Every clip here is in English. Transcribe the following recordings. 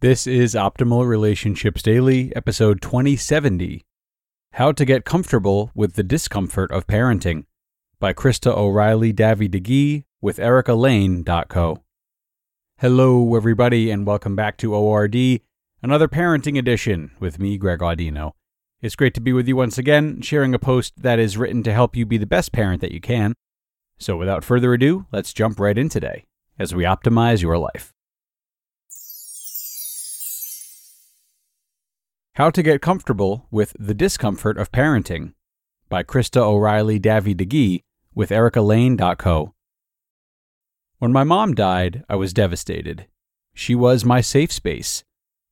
This is Optimal Relationships Daily, episode 2070 How to Get Comfortable with the Discomfort of Parenting by Krista O'Reilly Davi Digui with ericalayne.co. Hello, everybody, and welcome back to ORD, another parenting edition with me, Greg Audino. It's great to be with you once again, sharing a post that is written to help you be the best parent that you can. So, without further ado, let's jump right in today as we optimize your life. How to Get Comfortable with the Discomfort of Parenting by Krista O'Reilly Davi Digui with ericalayne.co. When my mom died, I was devastated. She was my safe space,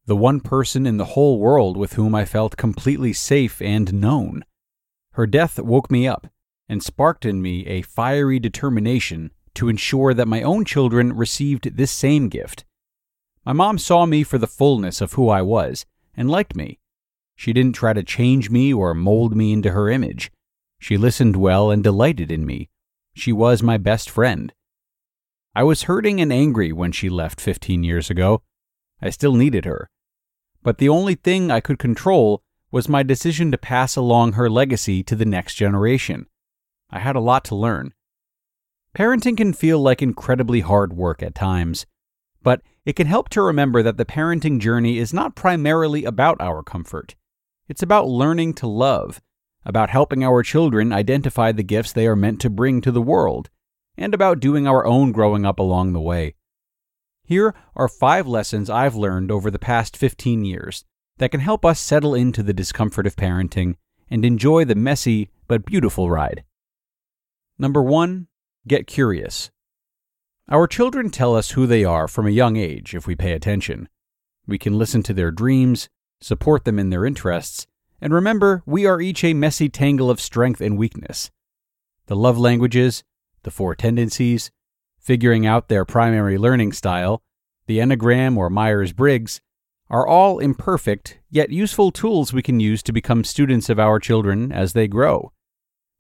the one person in the whole world with whom I felt completely safe and known. Her death woke me up and sparked in me a fiery determination to ensure that my own children received this same gift. My mom saw me for the fullness of who I was and liked me. She didn't try to change me or mold me into her image. She listened well and delighted in me. She was my best friend. I was hurting and angry when she left 15 years ago. I still needed her. But the only thing I could control was my decision to pass along her legacy to the next generation. I had a lot to learn. Parenting can feel like incredibly hard work at times, but it can help to remember that the parenting journey is not primarily about our comfort. It's about learning to love, about helping our children identify the gifts they are meant to bring to the world, and about doing our own growing up along the way. Here are five lessons I've learned over the past 15 years that can help us settle into the discomfort of parenting and enjoy the messy but beautiful ride. Number one, get curious. Our children tell us who they are from a young age if we pay attention. We can listen to their dreams, support them in their interests, and remember we are each a messy tangle of strength and weakness. The love languages, the four tendencies, figuring out their primary learning style, the Enneagram or Myers Briggs, are all imperfect yet useful tools we can use to become students of our children as they grow.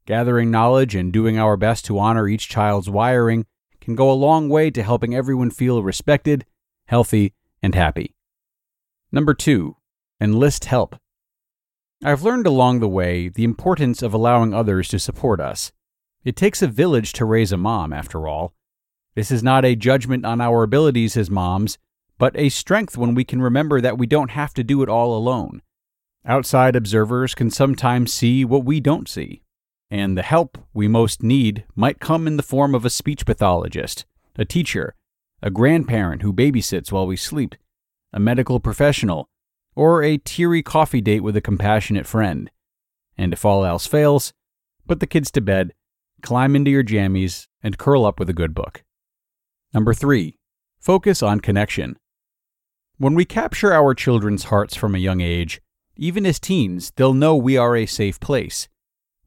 Gathering knowledge and doing our best to honor each child's wiring can go a long way to helping everyone feel respected, healthy, and happy. Number two, enlist help. I've learned along the way the importance of allowing others to support us. It takes a village to raise a mom, after all. This is not a judgment on our abilities as moms, but a strength when we can remember that we don't have to do it all alone. Outside observers can sometimes see what we don't see, and the help we most need might come in the form of a speech pathologist, a teacher, a grandparent who babysits while we sleep, a medical professional, or a teary coffee date with a compassionate friend. And if all else fails, put the kids to bed, climb into your jammies, and curl up with a good book. Number three, focus on connection. When we capture our children's hearts from a young age, even as teens, they'll know we are a safe place.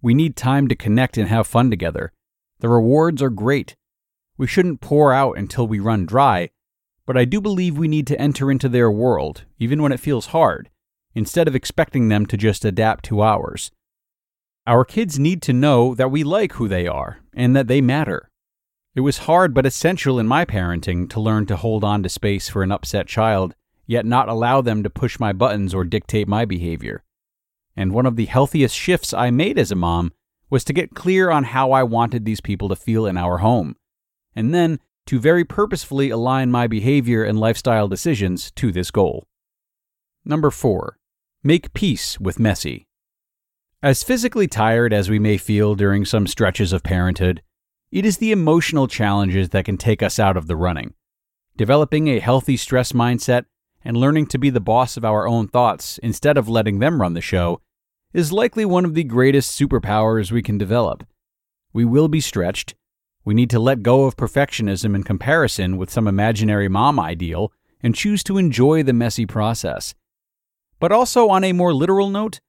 We need time to connect and have fun together. The rewards are great. We shouldn't pour out until we run dry, but I do believe we need to enter into their world, even when it feels hard, instead of expecting them to just adapt to ours. Our kids need to know that we like who they are and that they matter. It was hard but essential in my parenting to learn to hold on to space for an upset child, yet not allow them to push my buttons or dictate my behavior. And one of the healthiest shifts I made as a mom was to get clear on how I wanted these people to feel in our home, and then to very purposefully align my behavior and lifestyle decisions to this goal. Number four, make peace with messy. As physically tired as we may feel during some stretches of parenthood, it is the emotional challenges that can take us out of the running. Developing a healthy stress mindset and learning to be the boss of our own thoughts instead of letting them run the show is likely one of the greatest superpowers we can develop. We will be stretched. We need to let go of perfectionism in comparison with some imaginary mom ideal and choose to enjoy the messy process. But also, on a more literal note,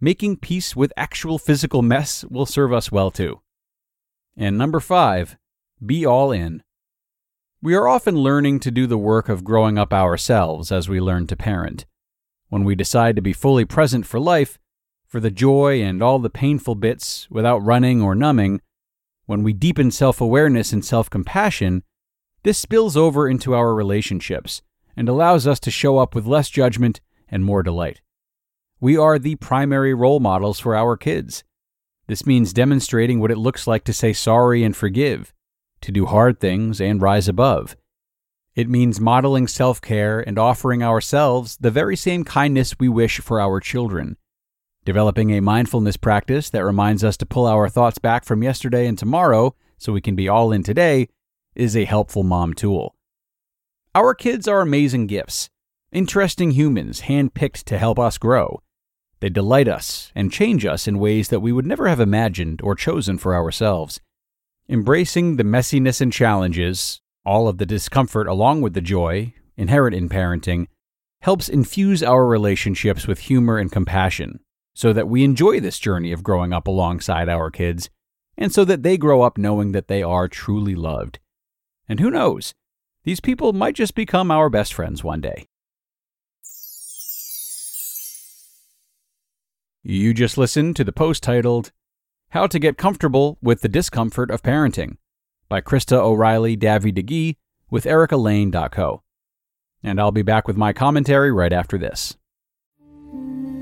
making peace with actual physical mess will serve us well too. And number five, be all in. We are often learning to do the work of growing up ourselves as we learn to parent. When we decide to be fully present for life, for the joy and all the painful bits without running or numbing, when we deepen self awareness and self compassion, this spills over into our relationships and allows us to show up with less judgment and more delight. We are the primary role models for our kids. This means demonstrating what it looks like to say sorry and forgive, to do hard things and rise above. It means modeling self care and offering ourselves the very same kindness we wish for our children. Developing a mindfulness practice that reminds us to pull our thoughts back from yesterday and tomorrow so we can be all in today is a helpful mom tool. Our kids are amazing gifts, interesting humans handpicked to help us grow. They delight us and change us in ways that we would never have imagined or chosen for ourselves. Embracing the messiness and challenges, all of the discomfort along with the joy inherent in parenting, helps infuse our relationships with humor and compassion so that we enjoy this journey of growing up alongside our kids and so that they grow up knowing that they are truly loved. And who knows, these people might just become our best friends one day. You just listened to the post titled, How to Get Comfortable with the Discomfort of Parenting by Krista O'Reilly Davi Digui with ericalayne.co. And I'll be back with my commentary right after this.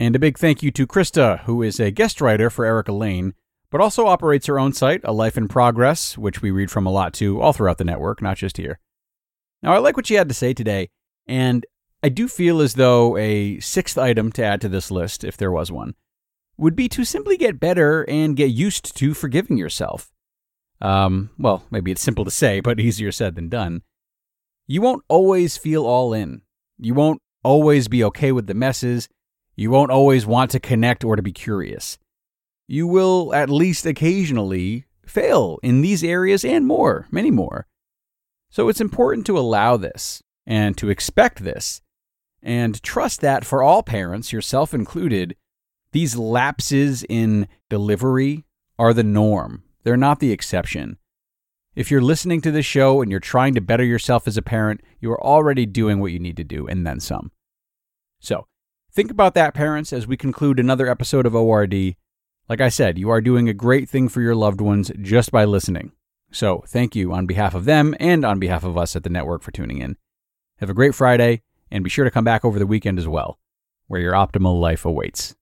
And a big thank you to Krista, who is a guest writer for Erica Layne, but also operates her own site, A Life in Progress, which we read from a lot too, all throughout the network, not just here. Now, I like what she had to say today, and I do feel as though a sixth item to add to this list, if there was one, would be to simply get better and get used to forgiving yourself. Um, well, maybe it's simple to say, but easier said than done. You won't always feel all in. You won't always be okay with the messes. You won't always want to connect or to be curious. You will at least occasionally fail in these areas and more, many more. So it's important to allow this and to expect this and trust that for all parents, yourself included, these lapses in delivery are the norm. They're not the exception. If you're listening to this show and you're trying to better yourself as a parent, you are already doing what you need to do and then some. So, think about that, parents, as we conclude another episode of ORD. Like I said, you are doing a great thing for your loved ones just by listening. So, thank you on behalf of them and on behalf of us at the network for tuning in. Have a great Friday, and be sure to come back over the weekend as well, where your optimal life awaits.